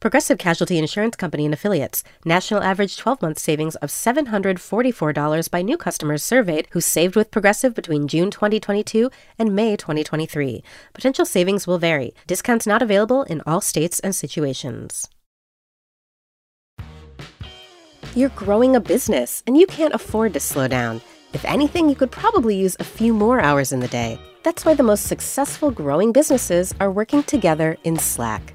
Progressive Casualty Insurance Company and Affiliates. National average 12 month savings of $744 by new customers surveyed who saved with Progressive between June 2022 and May 2023. Potential savings will vary. Discounts not available in all states and situations. You're growing a business and you can't afford to slow down. If anything, you could probably use a few more hours in the day. That's why the most successful growing businesses are working together in Slack.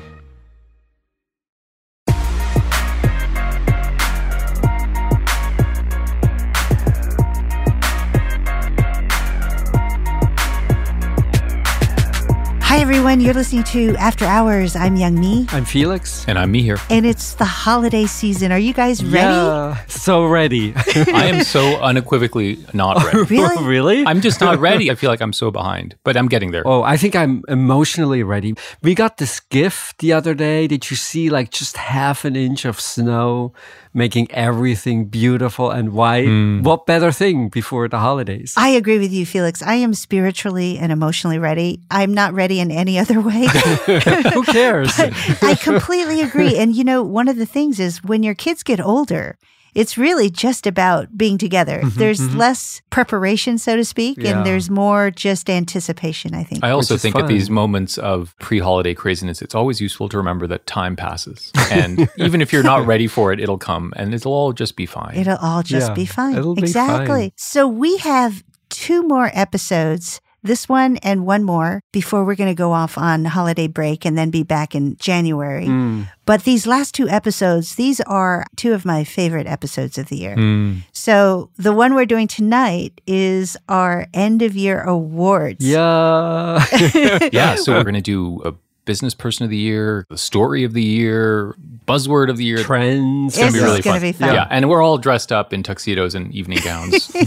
Everyone. You're listening to After Hours. I'm Youngme, I'm Felix. And I'm Mihir. and it's the holiday season. Are you guys ready? Yeah, so ready. I am so unequivocally not ready. Really? really? I'm just not ready. I feel like I'm so behind, but I'm getting there. Oh, I think I'm emotionally ready. We got this gift the other day. Did you see like just half an inch of snow making everything beautiful and white? Hmm. What better thing before the holidays? I agree with you, Felix. I am spiritually and emotionally ready. I'm not ready in any other way. Who cares? I completely agree. And you know, one of the things is when your kids get older, it's really just about being together. Mm-hmm, there's mm-hmm. less preparation, so to speak, Yeah. and there's more just anticipation, I think. I also Which is think at these moments of pre-holiday craziness, it's always useful to remember that time passes, and even if you're not ready for it, it'll come, and it'll all just be fine. It'll all just Yeah, be fine. it'll be exactly. fine. So we have two more episodes, this one and one more, before we're going to go off on holiday break and then be back in January. Mm. But these last two episodes, these are two of my favorite episodes of the year. Hmm. So the one we're doing tonight is our end of year awards. Yeah. yeah, so we're gonna do a business person of the year, the story of the year, buzzword of the year. Trends. It's gonna be really gonna fun. be fun. Yeah, and we're all dressed up in tuxedos and evening gowns.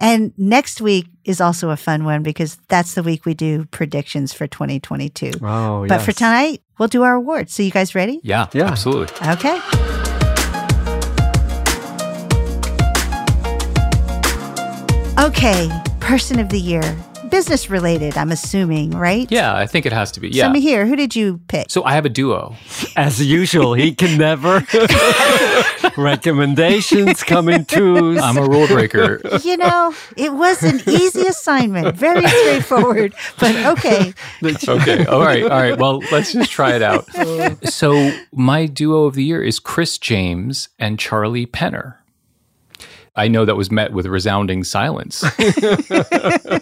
And next week is also a fun one because that's the week we do predictions for 2022. Oh, But for tonight, we'll do our awards. So you guys ready? yeah, Yeah. absolutely. Okay. Okay, person of the year. Business related, I'm assuming, right? Yeah, I think it has to be. So Yeah. Let me hear. Who did you pick? So I have a duo. As usual, he can never. Recommendations come in twos. I'm a rule breaker. you know, it was an easy assignment, very straightforward, but okay. okay. All right. All right. Well, let's just try it out. So, my duo of the year is Chris James and Charlie Penner. I know that was met with resounding silence.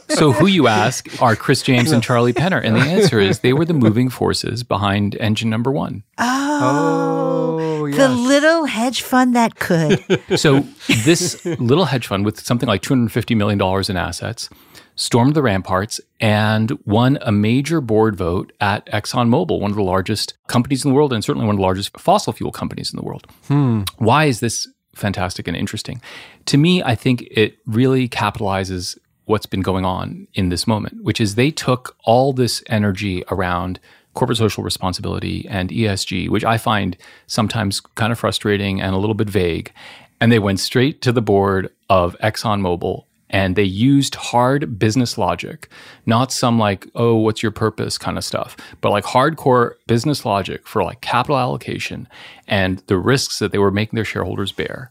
so, who you ask are Chris James and Charlie Penner? And the answer is they were the moving forces behind engine number one. Oh, Oh, the little hedge fund that could. So, this little hedge fund with something like $250 million in assets stormed the ramparts and won a major board vote at ExxonMobil, one of the largest companies in the world and certainly one of the largest fossil fuel companies in the world. Hmm. Why is this fantastic and interesting? To me, I think it really capitalizes what's been going on in this moment, which is they took all this energy around corporate social responsibility and ESG, which I find sometimes kind of frustrating and a little bit vague. And they went straight to the board of ExxonMobil and they used hard business logic, not some like, oh, what's your purpose kind of stuff, but like hardcore business logic for like capital allocation and the risks that they were making their shareholders bear.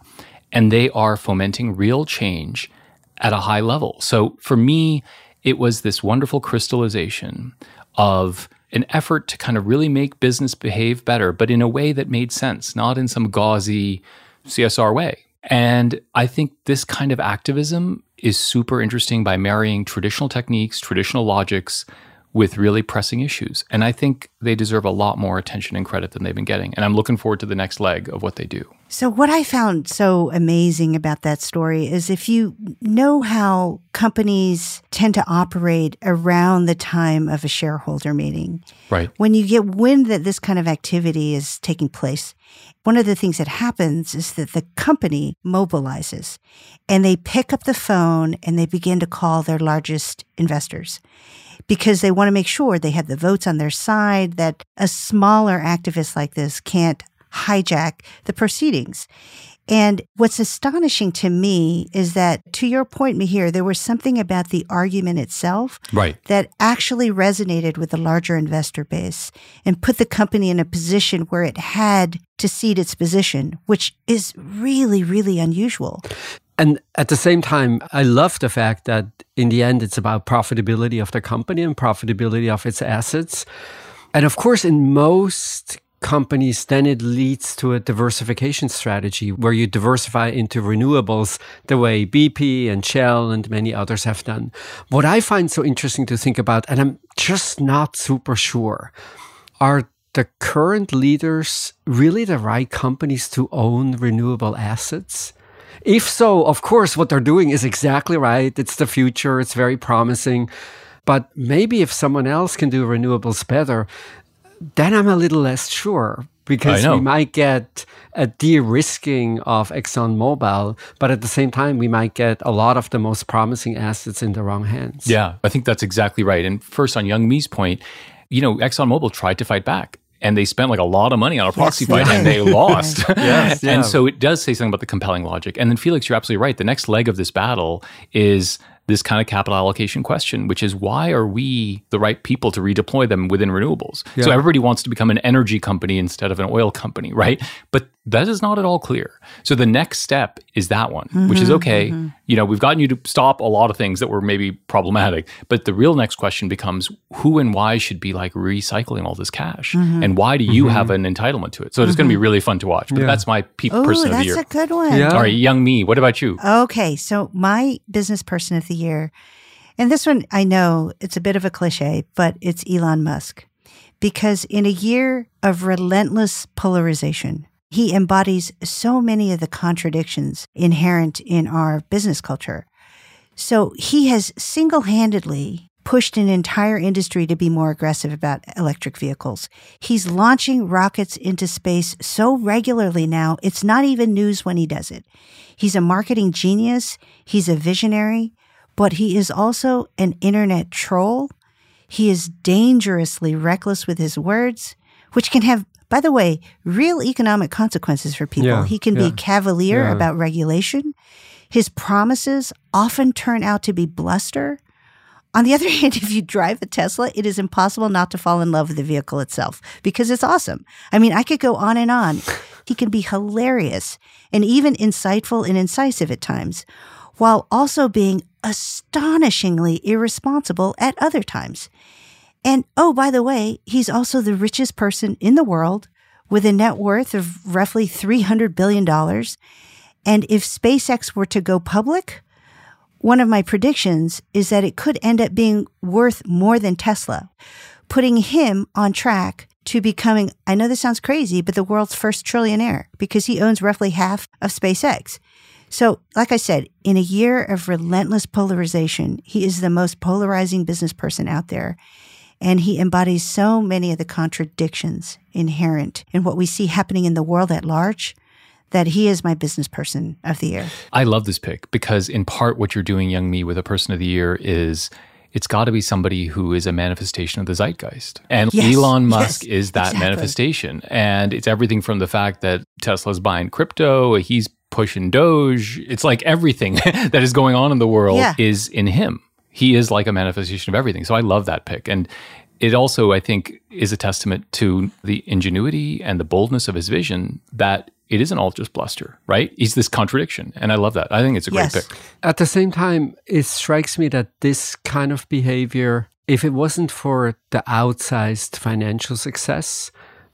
And they are fomenting real change at a high level. So for me, it was this wonderful crystallization of an effort to kind of really make business behave better, but in a way that made sense, not in some gauzy CSR way. And I think this kind of activism is super interesting by marrying traditional techniques, traditional logics with really pressing issues. And I think they deserve a lot more attention and credit than they've been getting. And I'm looking forward to the next leg of what they do. So, what I found so amazing about that story is if you know how companies tend to operate around the time of a shareholder meeting, right? When you get wind that this kind of activity is taking place, one of the things that happens is that the company mobilizes and they pick up the phone and they begin to call their largest investors because they want to make sure they have the votes on their side, that a smaller activist like this can't hijack the proceedings. And what's astonishing to me is that, to your point, Mihir, there was something about the argument itself right. that actually resonated with the larger investor base and put the company in a position where it had to cede its position, which is really, really unusual. And at the same time, I love the fact that in the end, it's about profitability of the company and profitability of its assets. And of course, in most companies, then it leads to a diversification strategy where you diversify into renewables the way BP and Shell and many others have done. What I find so interesting to think about, and I'm just not super sure, are the current leaders really the right companies to own renewable assets? If so, of course, what they're doing is exactly right. It's the future. It's very promising. But maybe if someone else can do renewables better, then I'm a little less sure because we might get a de-risking of ExxonMobil, but at the same time, we might get a lot of the most promising assets in the wrong hands. Yeah, I think that's exactly right. And first, on Youngme's point, you know, ExxonMobil tried to fight back and they spent like a lot of money on a proxy yes, fight and they lost. yes, yeah. And so it does say something about the compelling logic. And then Felix, you're absolutely right. The next leg of this battle is this kind of capital allocation question, which is why are we the right people to redeploy them within renewables? Yeah. So everybody wants to become an energy company instead of an oil company, right? But that is not at all clear. So the next step is that one, mm-hmm, which is okay. Mm-hmm. You know, we've gotten you to stop a lot of things that were maybe problematic, but the real next question becomes who and why should be like recycling all this cash, mm-hmm. and why do you mm-hmm. have an entitlement to it? So it's going to be mm-hmm. really fun to watch. But yeah. that's my pe- Ooh, person of the year. That's a good one. Yeah. Sorry, Youngme. What about you? Okay, so my business person of the year, and this one I know it's a bit of a cliche, but it's Elon Musk, because in a year of relentless polarization he embodies so many of the contradictions inherent in our business culture. So he has single handedly pushed an entire industry to be more aggressive about electric vehicles. He's launching rockets into space so regularly now, it's not even news when he does it. He's a marketing genius, he's a visionary, but he is also an internet troll. He is dangerously reckless with his words, which can have by the way, real economic consequences for people. Yeah, he can yeah, be cavalier yeah. about regulation. His promises often turn out to be bluster. On the other hand, if you drive a Tesla, it is impossible not to fall in love with the vehicle itself because it's awesome. I mean, I could go on and on. He can be hilarious and even insightful and incisive at times, while also being astonishingly irresponsible at other times. And oh, by the way, he's also the richest person in the world with a net worth of roughly $300 billion. And if SpaceX were to go public, one of my predictions is that it could end up being worth more than Tesla, putting him on track to becoming, I know this sounds crazy, but the world's first trillionaire because he owns roughly half of SpaceX. So, like I said, in a year of relentless polarization, he is the most polarizing business person out there. And he embodies so many of the contradictions inherent in what we see happening in the world at large that he is my business person of the year. I love this pick because, in part, what you're doing, Youngme, with a person of the year is it's got to be somebody who is a manifestation of the zeitgeist. And yes, Elon Musk yes, is that exactly. manifestation. And it's everything from the fact that Tesla's buying crypto, he's pushing Doge. It's like everything that is going on in the world yeah. is in him he is like a manifestation of everything. So I love that pick. And it also, I think, is a testament to the ingenuity and the boldness of his vision that it isn't all just bluster, right? He's this contradiction. And I love that. I think it's a great yes. pick. At the same time, it strikes me that this kind of behavior, if it wasn't for the outsized financial success,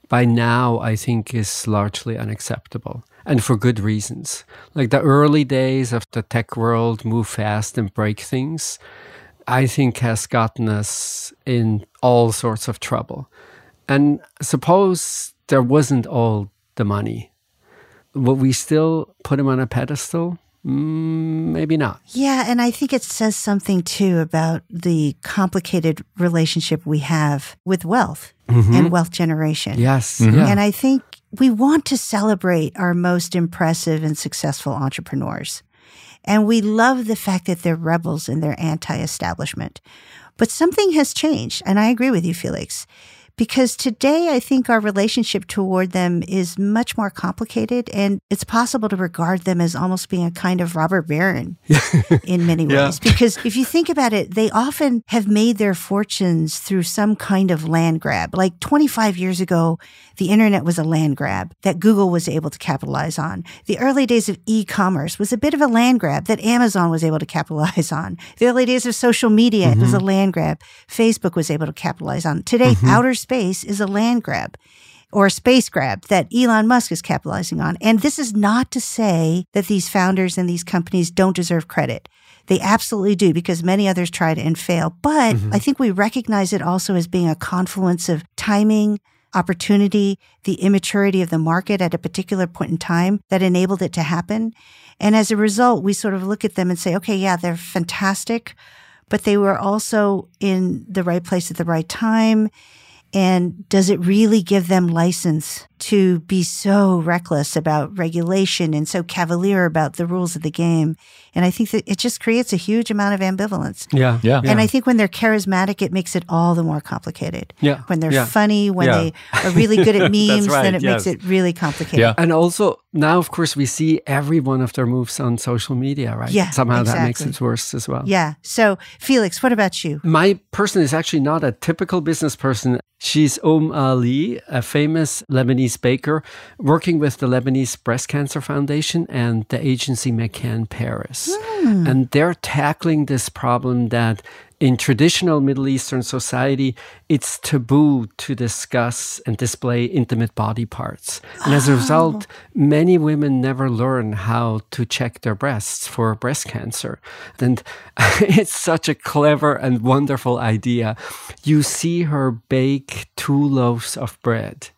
by now I think is largely unacceptable. And for good reasons. Like the early days of the tech world, move fast and break things, I think has gotten us in all sorts of trouble. And suppose there wasn't all the money. Would we still put him on a pedestal? Mm, maybe not. Yeah, and I think it says something too about the complicated relationship we have with wealth Mhm. and wealth generation. Yes. Mhm. Yeah. And I think we want to celebrate our most impressive and successful entrepreneurs. And we love the fact that they're rebels and they're anti establishment. But something has changed. And I agree with you, Felix. Because today, I think our relationship toward them is much more complicated, and it's possible to regard them as almost being a kind of robber baron in many Yeah. ways. Because if you think about it, they often have made their fortunes through some kind of land grab. Like 25 years ago, the internet was a land grab that Google was able to capitalize on. The early days of e-commerce was a bit of a land grab that Amazon was able to capitalize on. The early days of social media it was a mm-hmm. land grab Facebook was able to capitalize on. Today, mm-hmm. outer space is a land grab or a space grab that Elon Musk is capitalizing on. And this is not to say that these founders and these companies don't deserve credit. They absolutely do because many others tried and failed. But mm-hmm. I think we recognize it also as being a confluence of timing, opportunity, the immaturity of the market at a particular point in time that enabled it to happen. And as a result, we sort of look at them and say, okay, yeah, they're fantastic, but they were also in the right place at the right time. And does it really give them license to be so reckless about regulation and so cavalier about the rules of the game? And I think that it just creates a huge amount of ambivalence. yeah. Yeah. And I think when they're charismatic, it makes it all the more complicated. Yeah. When they're Yeah. funny, when Yeah. they are really good at memes, right, then it makes it really complicated. Yeah. And also now, of course, we see every one of their moves on social media, right? Yeah, Somehow that makes it worse as well. Yeah. So, Felix, what about you? My person is actually not a typical business person. She's Uma Ali, a famous Lebanese baker working with the Lebanese Breast Cancer Foundation and the agency McCann Paris. Hmm. And they're tackling this problem that in traditional Middle Eastern society, it's taboo to discuss and display intimate body parts. And as a result, many women never learn how to check their breasts for breast cancer. And it's such a clever and wonderful idea. You see her bake two loaves of bread.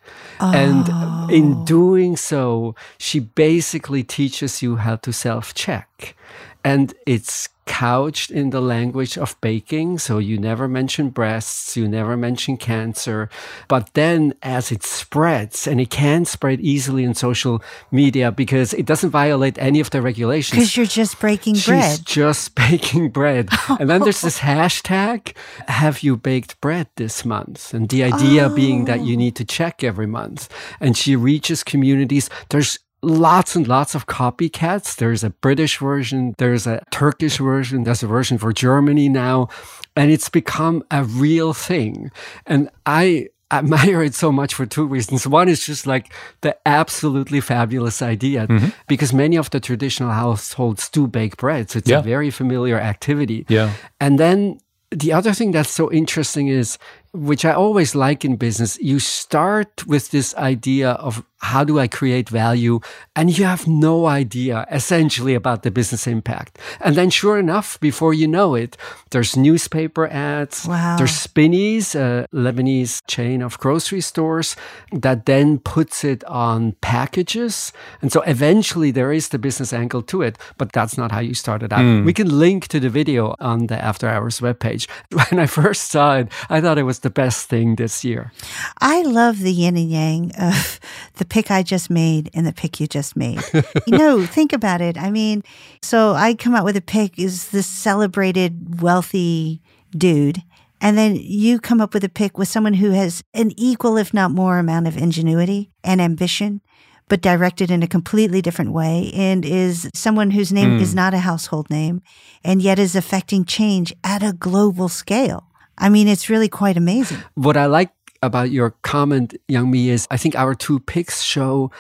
And in oh. doing so, she basically teaches you how to self check. And it's couched in the language of baking. So you never mention breasts, you never mention cancer. But then as it spreads, and it can spread easily in social media because it doesn't violate any of the regulations. Because you're just breaking She's bread. just baking bread. and then there's this hashtag, have you baked bread this month? And the idea being that you oh. need to check every month. And she reaches communities. There's lots and lots of copycats. There's a British version, there's a Turkish version, there's a version for Germany now. And it's become a real thing. And I admire it so much for two reasons. One is just like the absolutely fabulous idea mm-hmm. because many of the traditional households do bake bread. So it's Yeah. a very familiar activity. Yeah. And then the other thing that's so interesting is, which I always like in business, you start with this idea of how do I create value? And you have no idea essentially about the business impact. And then sure enough, before you know it, there's newspaper ads, Wow. there's Spinneys, a Lebanese chain of grocery stores that then puts it on packages. And so eventually there is the business angle to it, but that's not how you started out. Hmm. We can link to the video on the After Hours webpage. When I first saw it, I thought it was the best thing this year. I love the yin and yang of the pick I just made and the pick you just made. you know, think about it. I mean, so I come out with a pick is this celebrated wealthy dude. And then you come up with a pick with someone who has an equal, if not more, amount of ingenuity and ambition, but directed in a completely different way, and is someone whose name is hmm. not a household name, and yet is affecting change at a global scale. I mean, it's really quite amazing. What I like about your comment, Youngme, is I think our two picks show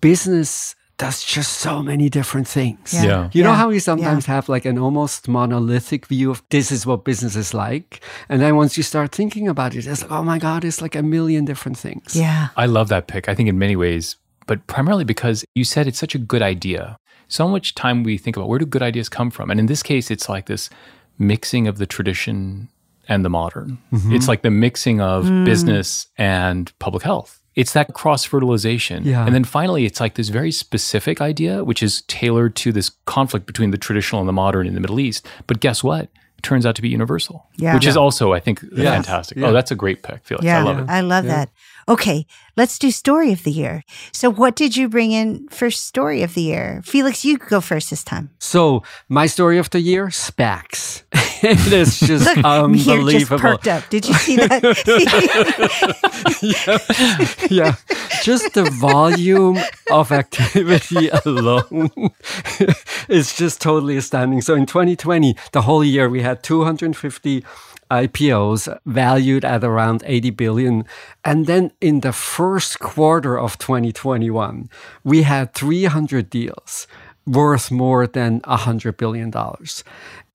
business does just so many different things. Yeah. Yeah. You know Yeah. how we sometimes have like an almost monolithic view of this is what business is like. And then once you start thinking about it, it's like, oh my God, it's like a million different things. Yeah. I love that pick. I think in many ways, but primarily because you said it's such a good idea. So much time we think about where do good ideas come from? And in this case, it's like this mixing of the tradition and the modern. Mm-hmm. It's like the mixing of business and public health. It's that cross fertilization. Yeah. And then finally, it's like this very specific idea, which is tailored to this conflict between the traditional and the modern in the Middle East. But guess what? Turns out to be universal, Yeah. which is also, I think, Yeah. fantastic. Yeah. Oh, that's a great pick, Felix. Yeah, I love it. I love Yeah. that. Okay, let's do story of the year. So, what did you bring in for story of the year? Felix, you go first this time. So my story of the year, SPACs. it is just Look, Mihir just unbelievable. perked up. Did you see that? yeah, just the volume of activity alone is just totally astounding. So in 2020, the whole year, we had 250 IPOs valued at around 80 billion. And then in the first quarter of 2021, we had 300 deals worth more than $100 billion.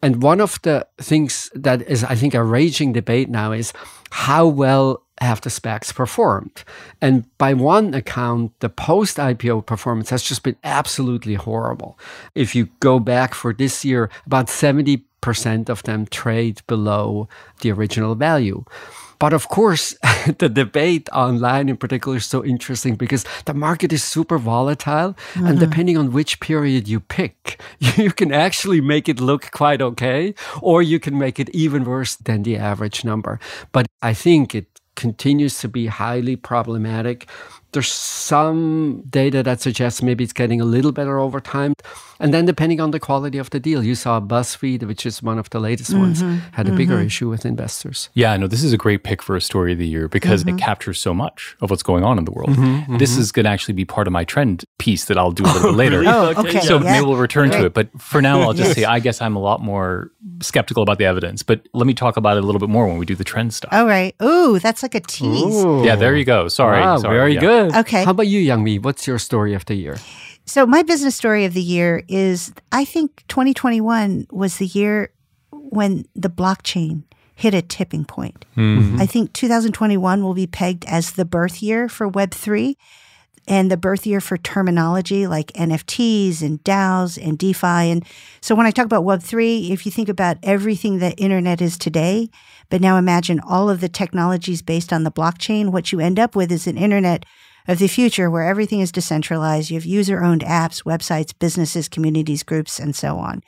And one of the things that is, I think, a raging debate now is how well have the SPACs performed? And by one account, the post IPO performance has just been absolutely horrible. If you go back for this year, about 70% of them trade below the original value. But of course, the debate online in particular is so interesting because the market is super volatile. And uh-huh. depending on which period you pick, you can actually make it look quite okay, or you can make it even worse than the average number. But I think it continues to be highly problematic. There's some data that suggests maybe it's getting a little better over time. And then depending on the quality of the deal, you saw BuzzFeed, which is one of the latest ones, mm-hmm. had a bigger mm-hmm. issue with investors. Yeah, no, this is a great pick for a story of the year because it mm-hmm. captures so much of what's going on in the world. This is going to actually be part of my trend piece that I'll do a little bit oh, later. Oh, okay. So yeah. maybe we'll return to it. But for now, I'll just say I guess I'm a lot more skeptical about the evidence. But let me talk about it a little bit more when we do the trend stuff. All right. Ooh, that's like a tease. Yeah, there you go. Sorry. Wow, sorry. very Yeah. good. Okay. How about you, Youngme? What's your story of the year? So, my business story of the year is I think 2021 was the year when the blockchain hit a tipping point. Mm-hmm. I think 2021 will be pegged as the birth year for Web3 and the birth year for terminology like NFTs and DAOs and DeFi. And so, when I talk about Web3, if you think about everything that internet is today, but now imagine all of the technologies based on the blockchain, what you end up with is an internet of the future where everything is decentralized. You have user owned apps, websites, businesses, communities, groups, and so on.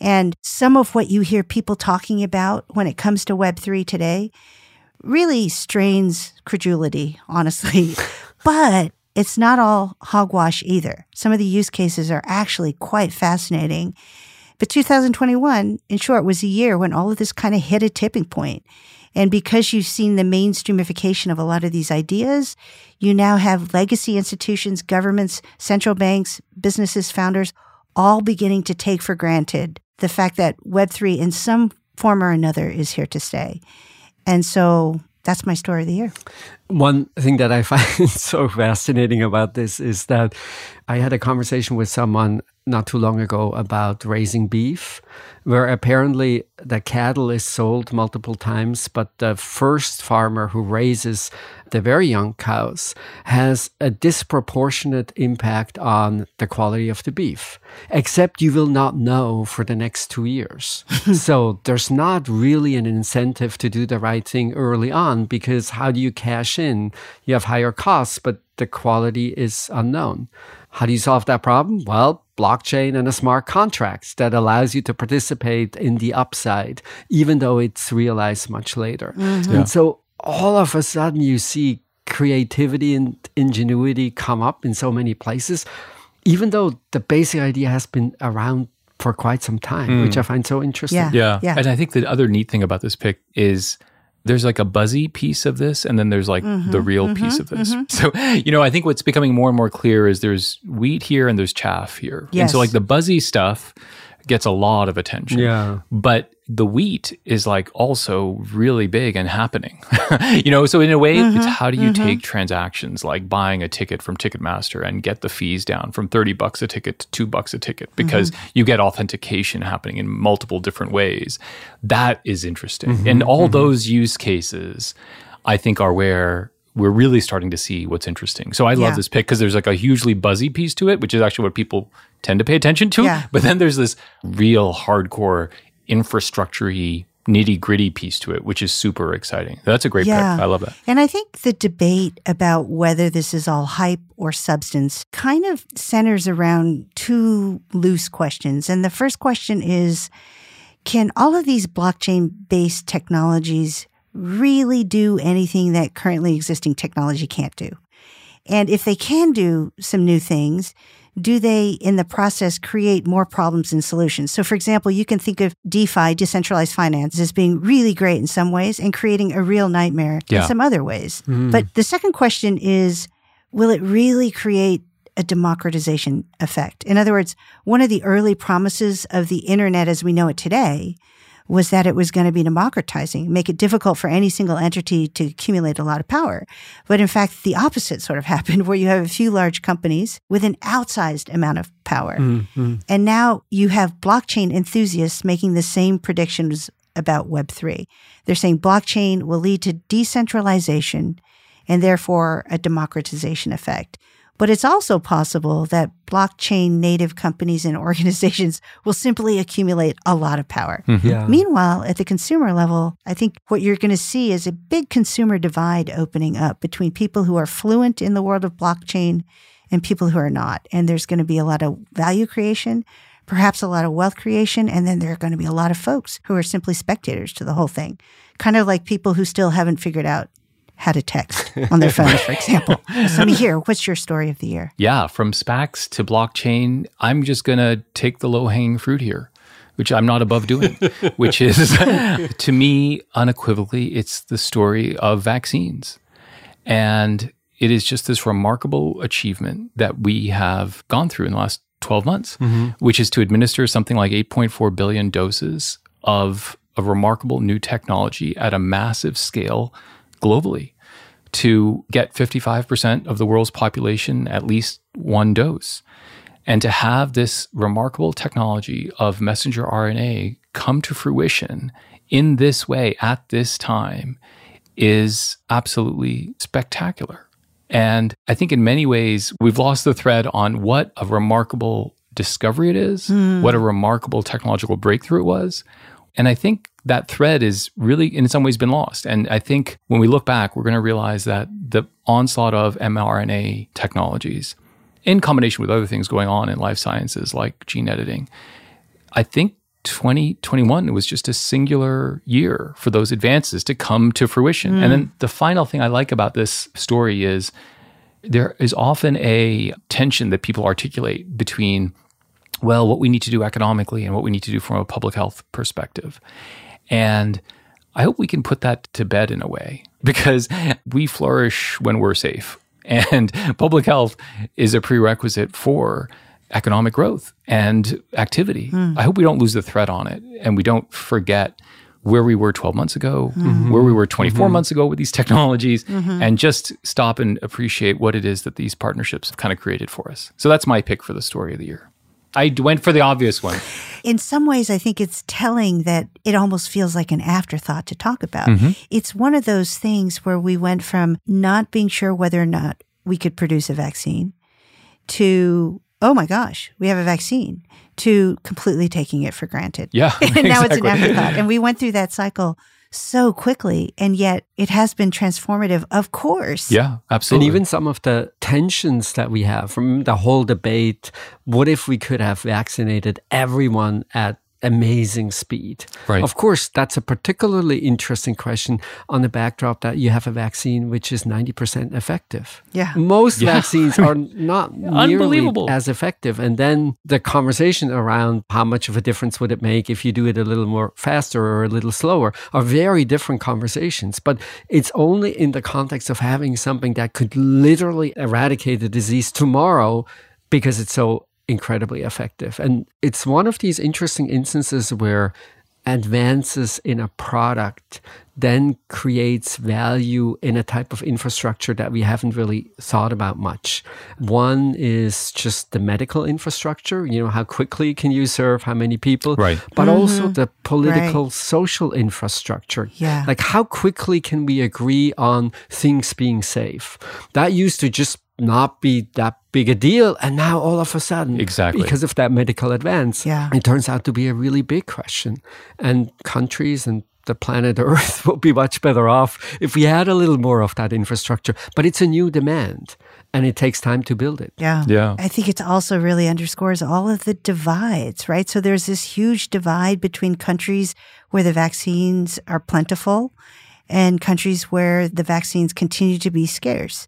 And some of what you hear people talking about when it comes to Web3 today really strains credulity, honestly. but it's not all hogwash either. Some of the use cases are actually quite fascinating. But 2021, in short, was a year when all of this kind of hit a tipping point. And because you've seen the mainstreamification of a lot of these ideas, you now have legacy institutions, governments, central banks, businesses, founders, all beginning to take for granted the fact that Web3 in some form or another is here to stay. And so that's my story of the year. One thing that I find so fascinating about this is that I had a conversation with someone not too long ago about raising beef, where apparently the cattle is sold multiple times, but the first farmer who raises the very young cows has a disproportionate impact on the quality of the beef, except you will not know for the next two years. so there's not really an incentive to do the right thing early on because how do you cash in? You have higher costs, but the quality is unknown. How do you solve that problem? Well, blockchain and a smart contract that allows you to participate in the upside, even though it's realized much later. Mm-hmm. And so all of a sudden you see creativity and ingenuity come up in so many places, even though the basic idea has been around for quite some time, which hmm. I find so interesting. Yeah. Yeah. Yeah. And I think the other neat thing about this pick is there's like a buzzy piece of this, and then there's like Mm-hmm, the real piece of this. So, you know, I think what's becoming more and more clear is there's wheat here and there's chaff here. And so, like, the buzzy stuff gets a lot of attention. Yeah. But the wheat is like also really big and happening. you know, so in a way, Mm-hmm, it's how do you take transactions like buying a ticket from Ticketmaster and get the fees down from 30 bucks a ticket to 2 bucks a ticket because Mm-hmm. you get authentication happening in multiple different ways. That is interesting. Mm-hmm, and all those use cases I think are where we're really starting to see what's interesting. So I Yeah. love this pick because there's like a hugely buzzy piece to it, which is actually what people tend to pay attention to. Yeah. But then there's this real hardcore infrastructure nitty gritty piece to it, which is super exciting. That's a great Yeah. pick. I love that. And I think the debate about whether this is all hype or substance kind of centers around two loose questions. And the first question is Can all of these blockchain based technologies really do anything that currently existing technology can't do? And if they can do some new things, do they in the process create more problems and solutions? So, for example, you can think of DeFi, decentralized finance, as being really great in some ways and creating a real nightmare Yeah. in some other ways. Mm-hmm. But the second question is will it really create a democratization effect? In other words, one of the early promises of the internet as we know it today was that it was going to be democratizing, make it difficult for any single entity to accumulate a lot of power. But in fact, the opposite sort of happened where you have a few large companies with an outsized amount of power. Mm-hmm. And now you have blockchain enthusiasts making the same predictions about Web3. They're saying blockchain will lead to decentralization and therefore a democratization effect. But it's also possible that blockchain native companies and organizations will simply accumulate a lot of power. Mm-hmm. Yeah. Meanwhile, at the consumer level, I think what you're going to see is a big consumer divide opening up between people who are fluent in the world of blockchain and people who are not. And there's going to be a lot of value creation, perhaps a lot of wealth creation. And then there are going to be a lot of folks who are simply spectators to the whole thing, kind of like people who still haven't figured out how to text on their phones, for example. So, Mihir, what's your story of the year? Yeah, from SPACs to blockchain, I'm just going to take the low hanging fruit here, which I'm not above doing, which is to me, unequivocally, it's the story of vaccines. And it is just this remarkable achievement that we have gone through in the last 12 months, mm-hmm. which is to administer something like 8.4 billion doses of a remarkable new technology at a massive scale globally to get 55% of the world's population at least one dose. And to have this remarkable technology of messenger RNA come to fruition in this way at this time is absolutely spectacular. And I think in many ways, we've lost the thread on what a remarkable discovery it is, hmm. what a remarkable technological breakthrough it was. And I think that thread is really, in some ways, been lost. And I think when we look back, we're going to realize that the onslaught of mRNA technologies, in combination with other things going on in life sciences like gene editing, I think 2021 was just a singular year for those advances to come to fruition. And hmm. then the final thing I like about this story is there is often a tension that people articulate between, well, what we need to do economically and what we need to do from a public health perspective. And I hope we can put that to bed in a way because we flourish when we're safe. And public health is a prerequisite for economic growth and activity. Hmm. I hope we don't lose the thread on it and we don't forget where we were 12 months ago, hmm. mm-hmm. where we were 24 mm-hmm. months ago with these technologies, mm-hmm. and just stop and appreciate what it is that these partnerships have kind of created for us. So that's my pick for the story of the year. I went for the obvious one. in some ways, I think it's telling that it almost feels like an afterthought to talk about. Mm-hmm. It's one of those things where we went from not being sure whether or not we could produce a vaccine to, oh my gosh, we have a vaccine, to completely taking it for granted. Yeah. and now it's an afterthought. And we went through that cycle so quickly, and yet it has been transformative, of course. Yeah, absolutely. And even some of the tensions that we have from the whole debate what if we could have vaccinated everyone at amazing speed? Right. Of course, that's a particularly interesting question on the backdrop that you have a vaccine which is 90% effective. Yeah. Most Yeah. vaccines are not nearly Unbelievable. as effective. And then the conversation around how much of a difference would it make if you do it a little more faster or a little slower are very different conversations. But it's only in the context of having something that could literally eradicate the disease tomorrow because it's so incredibly effective. And it's one of these interesting instances where advances in a product then creates value in a type of infrastructure that we haven't really thought about much. One is just the medical infrastructure, you know, how quickly can you serve how many people? Right. But mm-hmm. also the political, Right. social infrastructure. Yeah. Like how quickly can we agree on things being safe? That used to just not be that big a deal. And now all of a sudden, Exactly. because of that medical advance, Yeah. it turns out to be a really big question. And countries and the planet Earth will be much better off if we had a little more of that infrastructure. But it's a new demand and it takes time to build it. Yeah. Yeah. I think it also really underscores all of the divides, right? So there's this huge divide between countries where the vaccines are plentiful and countries where the vaccines continue to be scarce.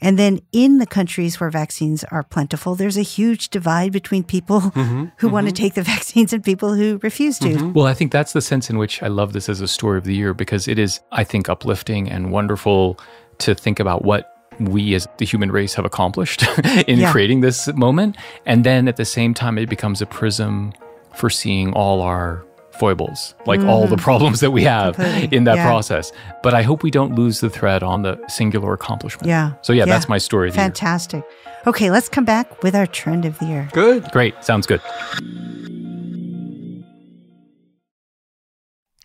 And then in the countries where vaccines are plentiful, there's a huge divide between people mm-hmm. who want to mm-hmm. take the vaccines and people who refuse to. Mm-hmm. Well, I think that's the sense in which I love this as a story of the year because it is, I think, uplifting and wonderful to think about what we as the human race have accomplished in Yeah. creating this moment. And then at the same time, it becomes a prism for seeing all our foibles, like all the mm. problems that we have Completely. in that Yeah. process. But I hope we don't lose the thread on the singular accomplishment. Yeah. So, yeah, that's my story of the year. Fantastic. Okay, let's come back with our trend of the year. Good. Great. Sounds good.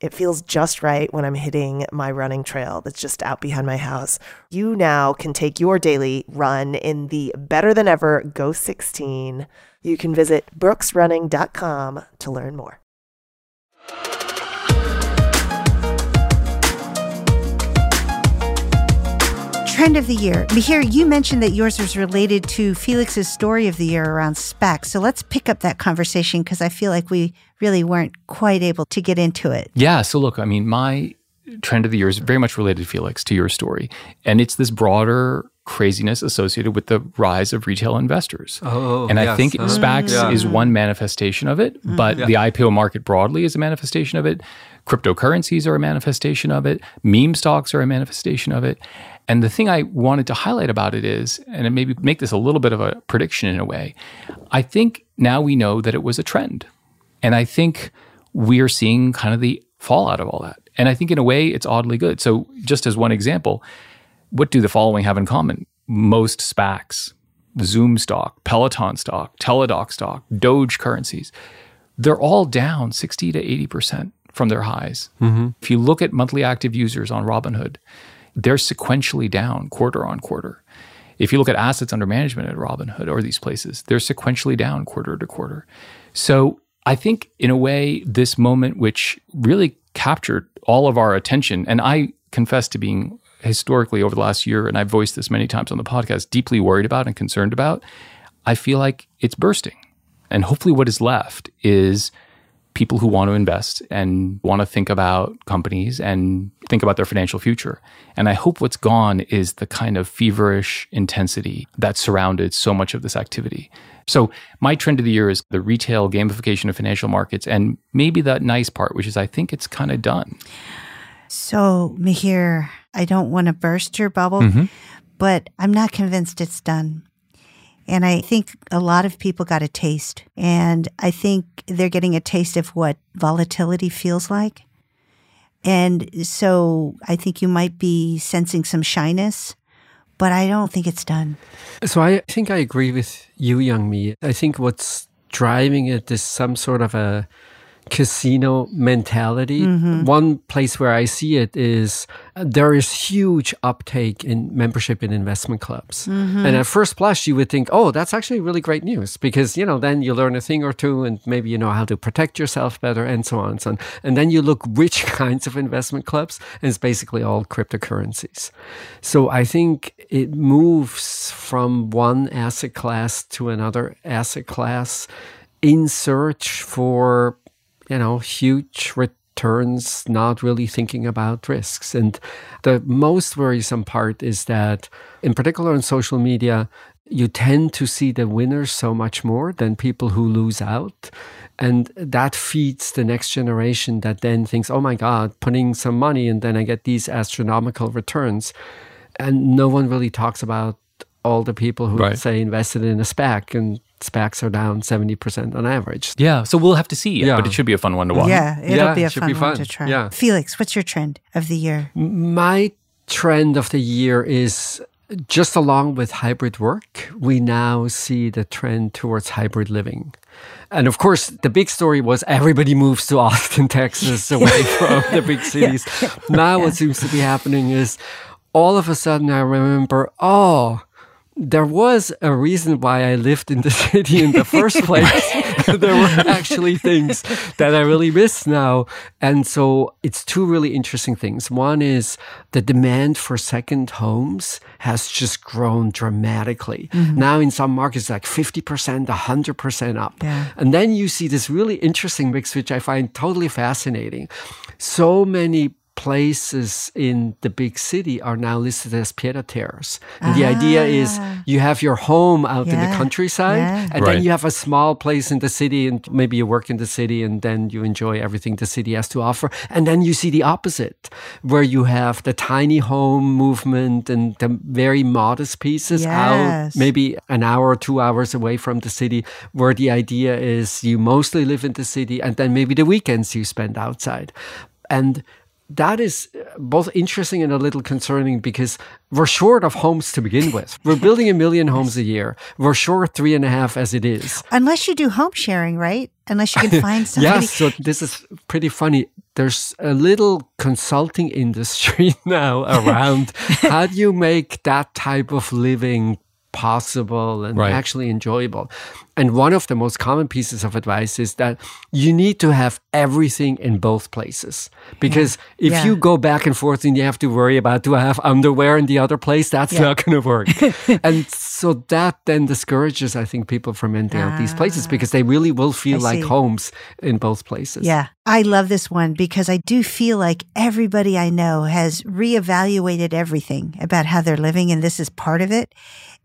It feels just right when I'm hitting my running trail that's just out behind my house. You now can take your daily run in the better than ever Ghost 16. You can visit brooksrunning.com to learn more. Trend of the year. Mihir, you mentioned that yours was related to Felix's story of the year around SPACs. So let's pick up that conversation because I feel like we really weren't quite able to get into it. Yeah. So look, I mean, my trend of the year is very much related, Felix, to your story. And it's this broader craziness associated with the rise of retail investors. Oh, and I think Uh, SPACs yeah. is one manifestation of it, but the IPO market broadly is a manifestation of it. Cryptocurrencies are a manifestation of it. Meme stocks are a manifestation of it. And the thing I wanted to highlight about it is, and it maybe make this a little bit of a prediction in a way, I think now we know that it was a trend. And I think we are seeing kind of the fallout of all that. And I think in a way it's oddly good. So, just as one example, what do the following have in common? Most SPACs, Zoom stock, Peloton stock, Teladoc stock, Doge currencies, they're all down 60 to 80% from their highs. Mm-hmm. If you look at monthly active users on Robinhood, they're sequentially down quarter on quarter. If you look at assets under management at Robinhood or these places, they're sequentially down quarter to quarter. So I think, in a way, this moment, which really captured all of our attention, and I confess to being historically over the last year, and I've voiced this many times on the podcast, deeply worried about and concerned about, I feel like it's bursting. And hopefully, what is left is people who want to invest and want to think about companies and think about their financial future. And I hope what's gone is the kind of feverish intensity that surrounded so much of this activity. So, my trend of the year is the retail gamification of financial markets and maybe that nice part, which is I think it's kind of done. So, Mihir, I don't want to burst your bubble, mm-hmm. but I'm not convinced it's done. And I think a lot of people got a taste. And I think they're getting a taste of what volatility feels like. And so I think you might be sensing some shyness, but I don't think it's done. So I think I agree with you, Youngme. I think what's driving it is some sort of a casino mentality. One place where I see it is uh, there is huge uptake in membership in investment clubs. And at first blush, you would think, oh, that's actually really great news because, you know, then you learn a thing or two and maybe you know how to protect yourself better and so on and so on. And then you look which kinds of investment clubs and it's basically all cryptocurrencies. So I think it moves from one asset class to another asset class in search for you know, huge returns, not really thinking about risks. And the most worrisome part is that, in particular on social media, you tend to see the winners so much more than people who lose out. And that feeds the next generation that then thinks, oh my God, putting some money and then I get these astronomical returns. And no one really talks about all the people who Right. say invested in a SPAC and SPACs are down 70% on average. Yeah. So we'll have to see. Yeah. But it should be a fun one to watch. Yeah, it'll Yeah, be a it fun, be one to try. Yeah. Felix, what's your trend of the year? My trend of the year is just along with hybrid work, we now see the trend towards hybrid living. And of course, the big story was everybody moves to Austin, Texas, away from the big cities. Now, what seems to be happening is all of a sudden I remember, oh, there was a reason why I lived in the city in the first place. there were actually things that I really miss now. And so it's two really interesting things. One is the demand for second homes has just grown dramatically. Mm-hmm. Now in some markets, like 50%, 100% up. Yeah. And then you see this really interesting mix, which I find totally fascinating. So many places in the big city are now listed as pied terres. And the idea is ah. you have your home out in the countryside, Yeah. and Right. then you have a small place in the city, and maybe you work in the city, and then you enjoy everything the city has to offer. And then you see the opposite, where you have the tiny home movement and the very modest pieces out, maybe an hour or two hours away from the city, where the idea is you mostly live in the city, and then maybe the weekends you spend outside. And that is uh, both interesting and a little concerning because we're short of homes to begin with. We're building a million homes a year. We're short three and a half as it is. Unless you do home sharing, right? Unless you can find somebody. Yes, so this is pretty funny. There's a little consulting industry now around how do you make that type of living possible and Right. actually enjoyable. And one of the most common pieces of advice is that you need to have everything in both places. Because if Yeah. you go back and forth and you have to worry about do I have underwear in the other place, that's Yeah. not going to work. and so that then discourages, I think, people from renting out these places because they really will feel Ah. I like see. homes in both places. Yeah, I love this one because I do feel like everybody I know has reevaluated everything about how they're living, and this is part of it.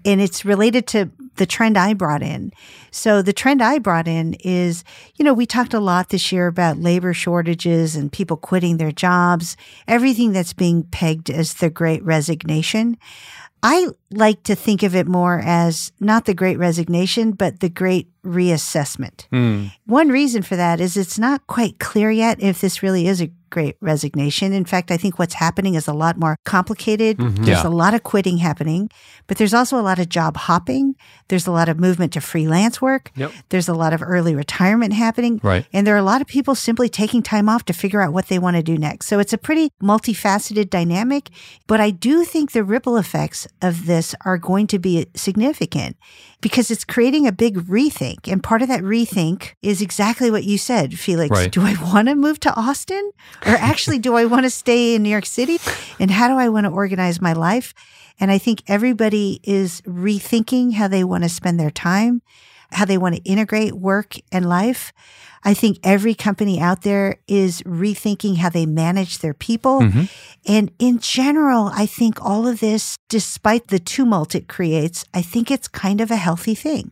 And it's related to the trend I brought in. So, the trend I brought in is you know, we talked a lot this year about labor shortages and people quitting their jobs, everything that's being pegged as the great resignation. I like to think of it more as not the great resignation, but the great reassessment. Hmm. One reason for that is it's not quite clear yet if this really is a great resignation. In fact, I think what's happening is a lot more complicated. Mm-hmm. There's Yeah. a lot of quitting happening, but there's also a lot of job hopping. There's a lot of movement to freelance work. Yep. There's a lot of early retirement happening. Right. And there are a lot of people simply taking time off to figure out what they want to do next. So it's a pretty multifaceted dynamic, but I do think the ripple effects of this are going to be significant because it's creating a big rethink. And part of that rethink is exactly what you said, Felix. Right. Do I want to move to Austin? Or actually, do I want to stay in New York City? And how do I want to organize my life? And I think everybody is rethinking how they want to spend their time, how they want to integrate work and life. I think every company out there is rethinking how they manage their people. Mm-hmm. And in general, I think all of this, despite the tumult it creates, I think it's kind of a healthy thing.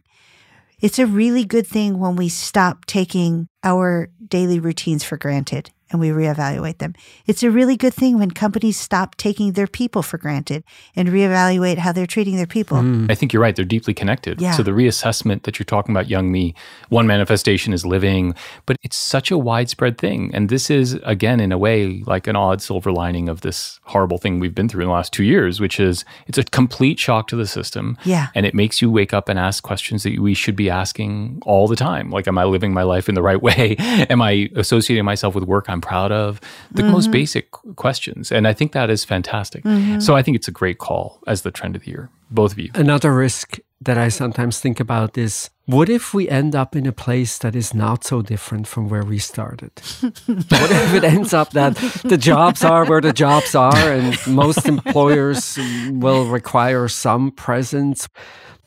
It's a really good thing when we stop taking our daily routines for granted and we reevaluate them. It's a really good thing when companies stop taking their people for granted and reevaluate how they're treating their people. Hmm. I think you're right. They're deeply connected. Yeah. So the reassessment that you're talking about, Youngme, one manifestation is living, but it's such a widespread thing. And this is, again, in a way, like an odd silver lining of this horrible thing we've been through in the last two years, which is it's a complete shock to the system. Yeah. And it makes you wake up and ask questions that we should be asking all the time. Like, am I living my life in the right way? am I associating myself with work I'm proud of? The most mm-hmm. basic questions. And I think that is fantastic. Mm-hmm. So I think it's a great call as the trend of the year, both of you. Another risk that I sometimes think about is what if we end up in a place that is not so different from where we started? what if it ends up that the jobs are where the jobs are and most employers will require some presence?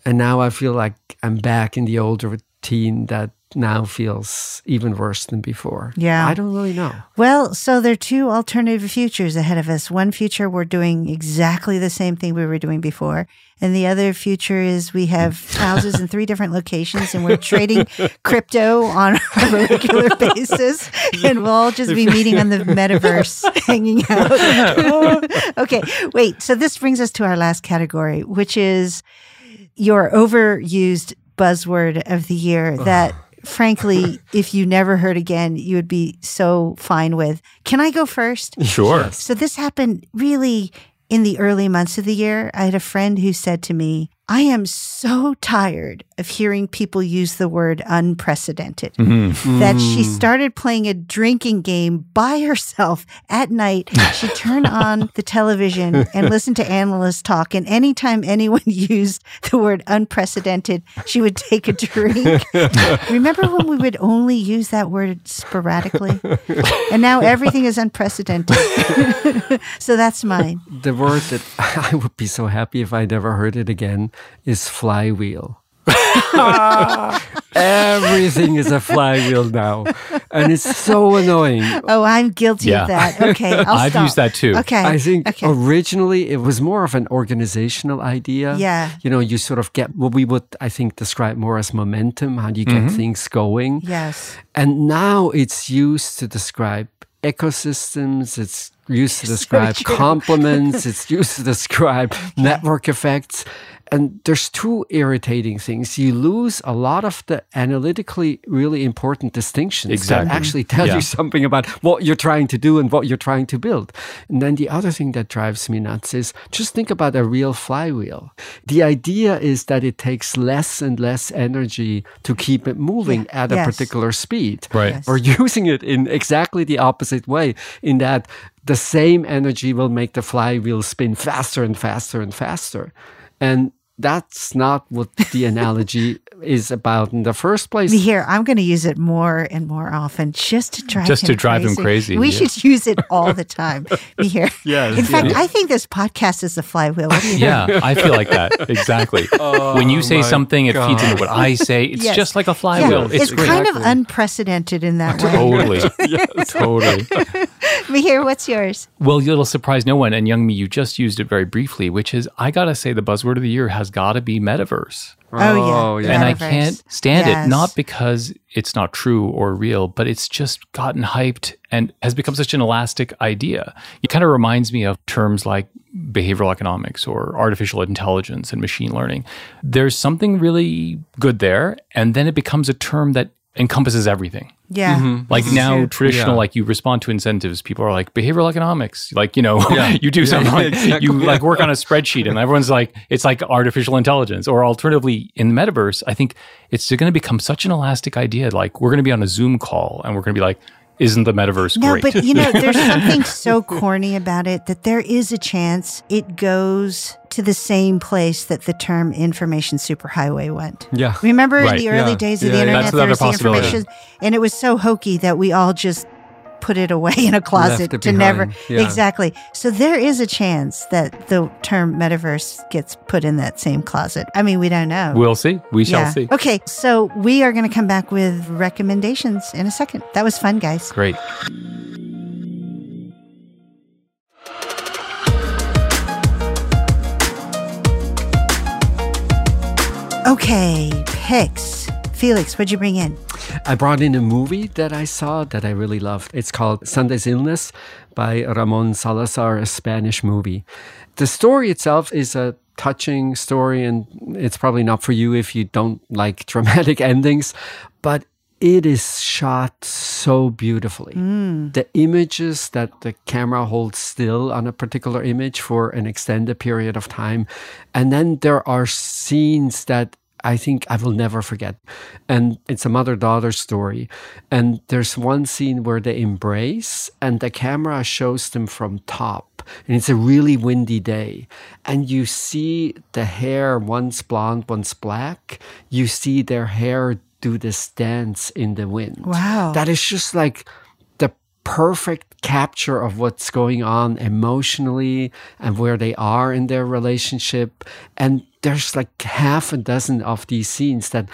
And now I feel like I'm back in the old routine that now feels even worse than before. Yeah. I don't really know. Well, so there are two alternative futures ahead of us. One future, we're doing exactly the same thing we were doing before. And the other future is we have houses in three different locations and we're trading crypto on a regular basis. And we'll all just be meeting on the metaverse, hanging out. okay, wait. So this brings us to our last category, which is your overused buzzword of the year that frankly, if you never heard again, you would be so fine with. Can I go first? Sure. So this happened really in the early months of the year. I had a friend who said to me, I am so tired of hearing people use the word unprecedented mm-hmm. that she mm. started playing a drinking game by herself at night. She turned on the television and listened to analysts talk. And anytime anyone used the word unprecedented, she would take a drink. Remember when we would only use that word sporadically? And now everything is unprecedented. so that's mine. The word that I would be so happy if I never heard it again is flywheel. Everything is a flywheel now. And it's so annoying. Oh, I'm guilty Yeah. of that. Okay, I'll I've stop. used that too. Okay, I think Okay. originally it was more of an organizational idea. Yeah. You know, you sort of get what we would, I think, describe more as momentum, how do you get mm-hmm. things going. Yes. And now it's used to describe ecosystems, it's used to describe true. complements, it's used to describe network effects. And there's two irritating things. You lose a lot of the analytically really important distinctions Exactly. that actually tell Yeah. you something about what you're trying to do and what you're trying to build. And then the other thing that drives me nuts is just think about a real flywheel. The idea is that it takes less and less energy to keep it moving at a particular speed. Right. Yes. We're using it in exactly the opposite way, in that the same energy will make the flywheel spin faster and faster and faster. And that's not what the analogy is about in the first place. Here, I'm going to use it more and more often just to drive Just him to drive him crazy, We yeah. should use it all the time. Be here. Yes, In fact, yeah. I think this podcast is a flywheel. What do you think? Yeah, I feel like that. Exactly. Oh when you say my something, it feeds into what I say. It's Yes. just like a Yeah, flywheel. it's, great. kind of unprecedented in that way. Totally. Totally. Be here. What's yours? Well, it'll surprise no one. And Youngme, you just used it very briefly, which is I got to say the buzzword of the year has got to be metaverse. Oh, yeah. Oh, oh, and I can't stand Yes. it, not because it's not true or real, but it's just gotten hyped and has become such an elastic idea. It kind of reminds me of terms like behavioral economics or artificial intelligence and machine learning. There's something really good there, and then it becomes a term that encompasses everything. Yeah. Mm-hmm. Like This is now, true. traditional, Yeah. like you respond to incentives. People are like behavioral economics. Like you know, Yeah. you do Yeah, something yeah, like exactly. you like work on a spreadsheet, and everyone's like, it's like artificial intelligence. Or alternatively, in the metaverse, I think it's going to become such an elastic idea. Like we're going to be on a Zoom call, and we're going to be like, isn't the metaverse No, great? but you know, there's something so corny about it that there is a chance it goes to the same place that the term information superhighway went. Yeah. Remember Right. in the early Yeah. days of Yeah, the internet, there was the information, and it was so hokey that we all just put it away in a closet to never. Yeah. Exactly. So there is a chance that the term metaverse gets put in that same closet. I mean, we don't know. we'll see. We shall yeah. see. Okay, so we are going to come back with recommendations in a second. That was fun, guys. Great. Okay, picks. Felix, what'd you bring in? I brought in a movie that I saw that I really loved. It's called Sunday's Illness by Ramon Salazar, a Spanish movie. The story itself is a touching story, and it's probably not for you if you don't like dramatic endings, but it is shot so beautifully. Mm. The images that the camera holds still on a particular image for an extended period of time. And then there are scenes that I think I will never forget. And it's a mother daughter story. And there's one scene where they embrace, and the camera shows them from top. And it's a really windy day. And you see the hair, one's blonde, one's black. You see their hair do this dance in the wind. Wow. That is just like the perfect capture of what's going on emotionally and where they are in their relationship. And there's like half a dozen of these scenes that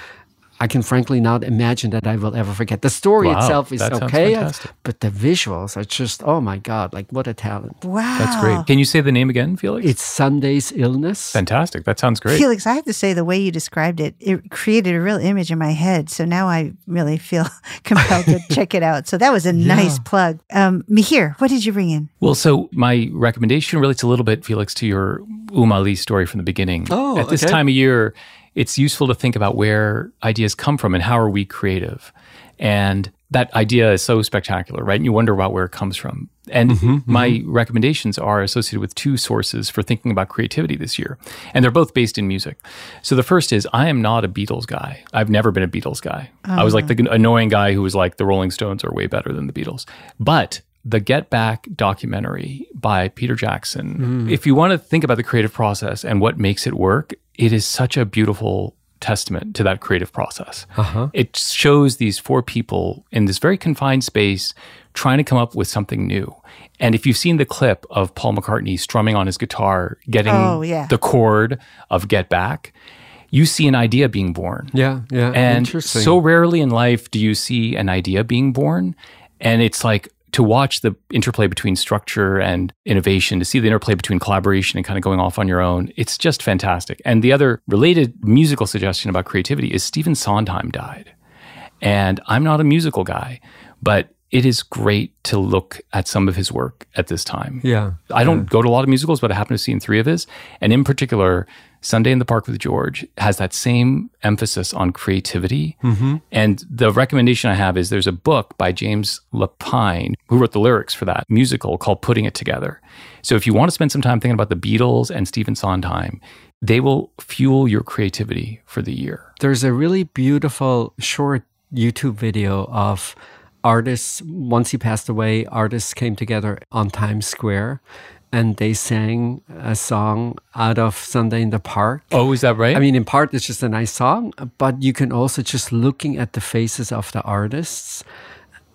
I can frankly not imagine that I will ever forget. The story Wow, itself is okay, fantastic. but the visuals are just oh my god, like what a talent! Wow. That's great. Can you say the name again, Felix? It's Sunday's illness. fantastic. That sounds great. Felix, I have to say, the way you described it, it created a real image in my head. So now I really feel compelled to check it out. So that was a nice plug. Um, Mihir, what did you bring in? Well, so my recommendation relates a little bit, Felix, to your Uma Ali story from the beginning. Oh, At this okay. time of year, it's useful to think about where ideas come from and how are we creative. And that idea is so spectacular, right? And you wonder about where it comes from. And mm-hmm, mm-hmm. my recommendations are associated with two sources for thinking about creativity this year. And they're both based in music. So the first is I am not a Beatles guy. I've never been a Beatles guy. I was like ah. the annoying guy who was like the Rolling Stones are way better than the Beatles. But the Get Back documentary by Peter Jackson, mm. if you want to think about the creative process and what makes it work, it is such a beautiful testament to that creative process. Uh-huh. It shows these four people in this very confined space trying to come up with something new. And if you've seen the clip of Paul McCartney strumming on his guitar, getting Oh, yeah. the chord of Get Back, you see an idea being born. yeah, yeah, And so rarely in life do you see an idea being born. And it's like to watch the interplay between structure and innovation, to see the interplay between collaboration and kind of going off on your own. It's just fantastic. And the other related musical suggestion about creativity is Stephen Sondheim died. And I'm not a musical guy, but it is great to look at some of his work at this time. yeah, I don't go to a lot of musicals, but I happen to have seen three of his. And in particular, Sunday in the Park with George has that same emphasis on creativity. Mm-hmm. And the recommendation I have is there's a book by James Lapine, who wrote the lyrics for that musical called Putting It Together. So if you want to spend some time thinking about the Beatles and Stephen Sondheim, they will fuel your creativity for the year. There's a really beautiful short YouTube video of artists. Once he passed away, artists came together on Times Square and they sang a song out of Sunday in the Park. Oh, is that right? I mean, in part, it's just a nice song, but you can also just looking at the faces of the artists,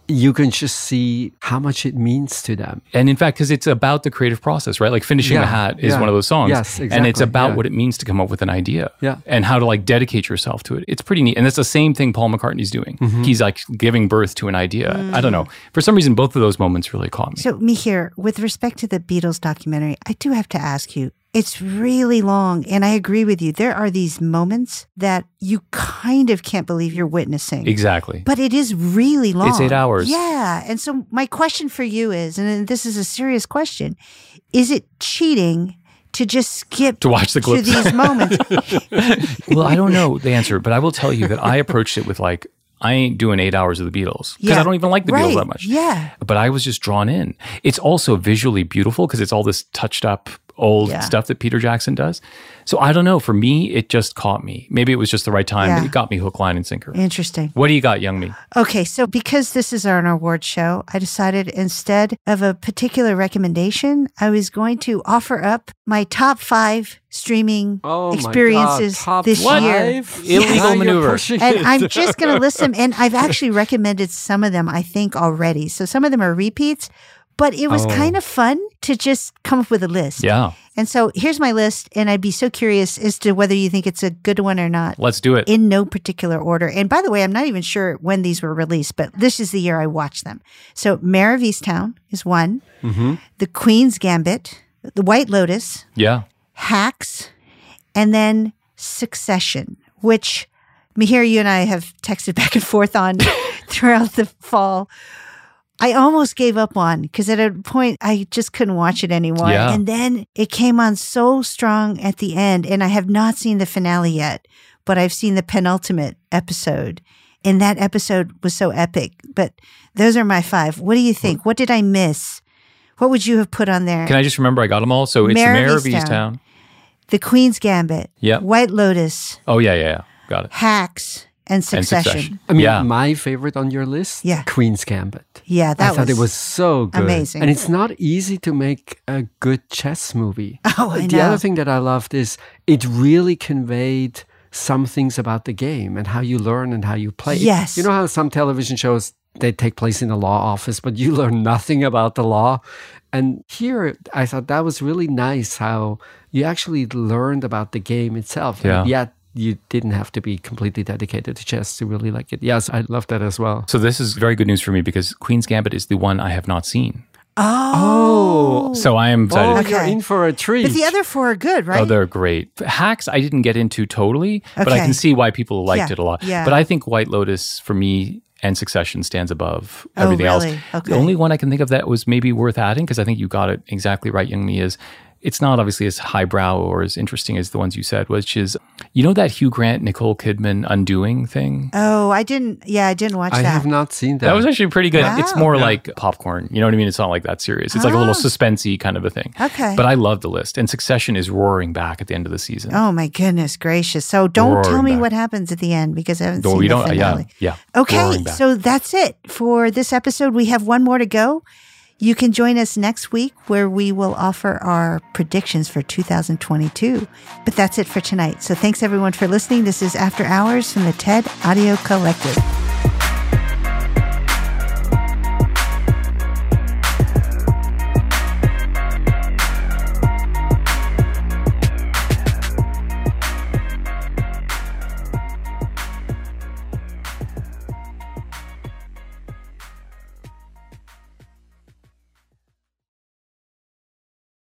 you can just see how much it means to them. And in fact, because it's about the creative process, right? Like finishing Yeah, the hat is yeah. one of those songs. Yes, And it's about yeah. what it means to come up with an idea. Yeah. And how to like dedicate yourself to it. It's pretty neat. And that's the same thing Paul McCartney's doing. Mm-hmm. He's like giving birth to an idea. I don't know. For some reason, both of those moments really caught me. So, Mihir, with respect to the Beatles documentary, I do have to ask you. It's really long, and I agree with you. There are these moments that you kind of can't believe you're witnessing. exactly. But it is really long. It's eight hours. Yeah. And so my question for you is, and this is a serious question, is it cheating to just skip To watch the to clips. these moments? well, I don't know the answer, but I will tell you that I approached it with like, I ain't doing eight hours of the Beatles because Yeah. I don't even like the right. Beatles that much. Yeah. but I was just drawn in. It's also visually beautiful because it's all this touched up old Yeah. stuff that Peter Jackson does. So I don't know. For me, it just caught me. Maybe it was just the right time, Yeah. but it got me hook, line, and sinker. Interesting. What do you got, Youngme? Okay, so because this is our award show, I decided instead of a particular recommendation, I was going to offer up my top five streaming Oh experiences this What? year. Illegal Now maneuver. And. I'm just going to list them. And I've actually recommended some of them, I think, already. So some of them are repeats, but it was Oh. kind of fun to just come up with a list. Yeah, And so here's my list. And I'd be so curious as to whether you think it's a good one or not let's do it. in no particular order. And by the way, I'm not even sure when these were released, but this is the year I watched them. So Mare of Easttown is one, mm-hmm. The Queen's Gambit, The White Lotus, yeah. Hacks, and then Succession, which Mihir, you and I have texted back and forth on throughout the fall. I almost gave up on because at a point I just couldn't watch it anymore. Yeah. And then it came on so strong at the end, and I have not seen the finale yet, but I've seen the penultimate episode. And that episode was so epic. But those are my five. What do you think? What did I miss? What would you have put on there? Can I just remember I got them all? So it's Mare of Mare of Easttown. Easttown. the Queen's Gambit, Yeah. White Lotus, Oh, yeah, yeah, yeah. Got it. Hacks, and Succession. And Succession. I mean, yeah. my favorite on your list, Yeah. Queen's Gambit. Yeah, that I thought it was so good. amazing. And it's not easy to make a good chess movie. Oh, I the know. other thing that I loved is it really conveyed some things about the game and how you learn and how you play. Yes. You know how some television shows they take place in a law office, but you learn nothing about the law. And here, I thought that was really nice how you actually learned about the game itself. Yeah. And yet you didn't have to be completely dedicated to chess to really like it. Yes, I love that as well. So this is very good news for me because Queen's Gambit is the one I have not seen. Oh. So I am excited. Oh, Okay. you're in for a treat. But the other four are good, right? Oh, they're great. Hacks, I didn't get into totally, but I can see why people liked Yeah, it a lot. yeah. But I think White Lotus for me and Succession stands above Oh, everything really? else. Okay. The only one I can think of that was maybe worth adding because I think you got it exactly right, Youngme, is it's not obviously as highbrow or as interesting as the ones you said, which is you know that Hugh Grant, Nicole Kidman undoing thing? oh, I didn't. Yeah, I didn't watch I that. I have not seen that. That was actually pretty good. It's Wow. more like popcorn. You know what I mean? It's not like that serious. It's like a little Ah. suspensey kind of a thing. Okay. But I love the list. And Succession is roaring back at the end of the season. Oh my goodness gracious! So don't tell me back. what happens at the end because I haven't No, seen we the don't. Yeah, finale. yeah. Okay, so that's it for this episode. We have one more to go. You can join us next week where we will offer our predictions for 2022. But that's it for tonight. So thanks everyone for listening. This is After Hours from the TED Audio Collective.